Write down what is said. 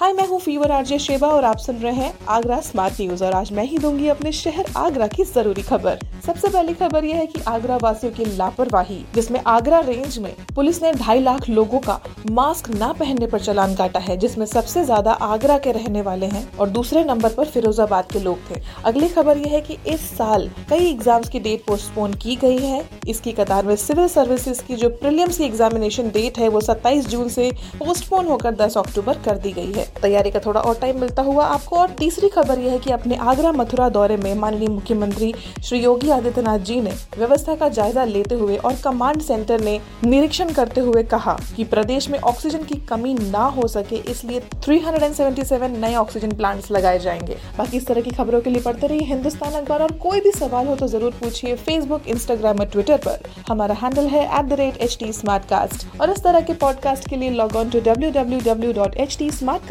हाय, मैं हूँ fever RJ Sheba और आप सुन रहे हैं आगरा स्मार्ट न्यूज़ और आज मैं ही दूँगी अपने शहर आगरा की ज़रूरी खबर। सबसे पहली खबर यह है कि आगरा वासियों की लापरवाही, जिसमें आगरा रेंज में पुलिस ने ढाई लाख लोगों का मास्क न पहनने पर चलान काटा है, जिसमें सबसे ज़्यादा आगरा के रहने वाले हैं और दूसरे नंबर पर फिरोजाबाद के लोग थे। अगली खबर यह है कि इस साल कई एग्ज़ाम्स की डेट पोस्टपोन की गई है। इसकी कतार में सिविल सर्विसेज़ की जो प्रीलियम्स की एग्जामिनेशन डेट है, वो 27 जून से पोस्टपोन होकर 10 अक्टूबर कर दी गई है। तैयारी का थोड़ा और टाइम मिलता हुआ आपको। और तीसरी खबर यह है कि अपने आगरा मथुरा दौरे में माननीय मुख्यमंत्री श्री योगी आदित्यनाथ जी ने व्यवस्था का जायजा लेते हुए और कमांड सेंटर ने निरीक्षण करते हुए कहा कि प्रदेश में ऑक्सीजन की कमी ना हो सके, इसलिए 377 नए ऑक्सीजन प्लांट्स लगाए जाएँगे। बाकी इस तरह की खबरों के लिए पढ़ते रहिए हिंदुस्तान अखबार। और कोई भी सवाल हो तो ज़रूर पूछिए फेसबुक इंस्टाग्राम और ट्विटर पर। हमारा हैंडल है एट और इस तरह के पॉडकास्ट के लिए log on to W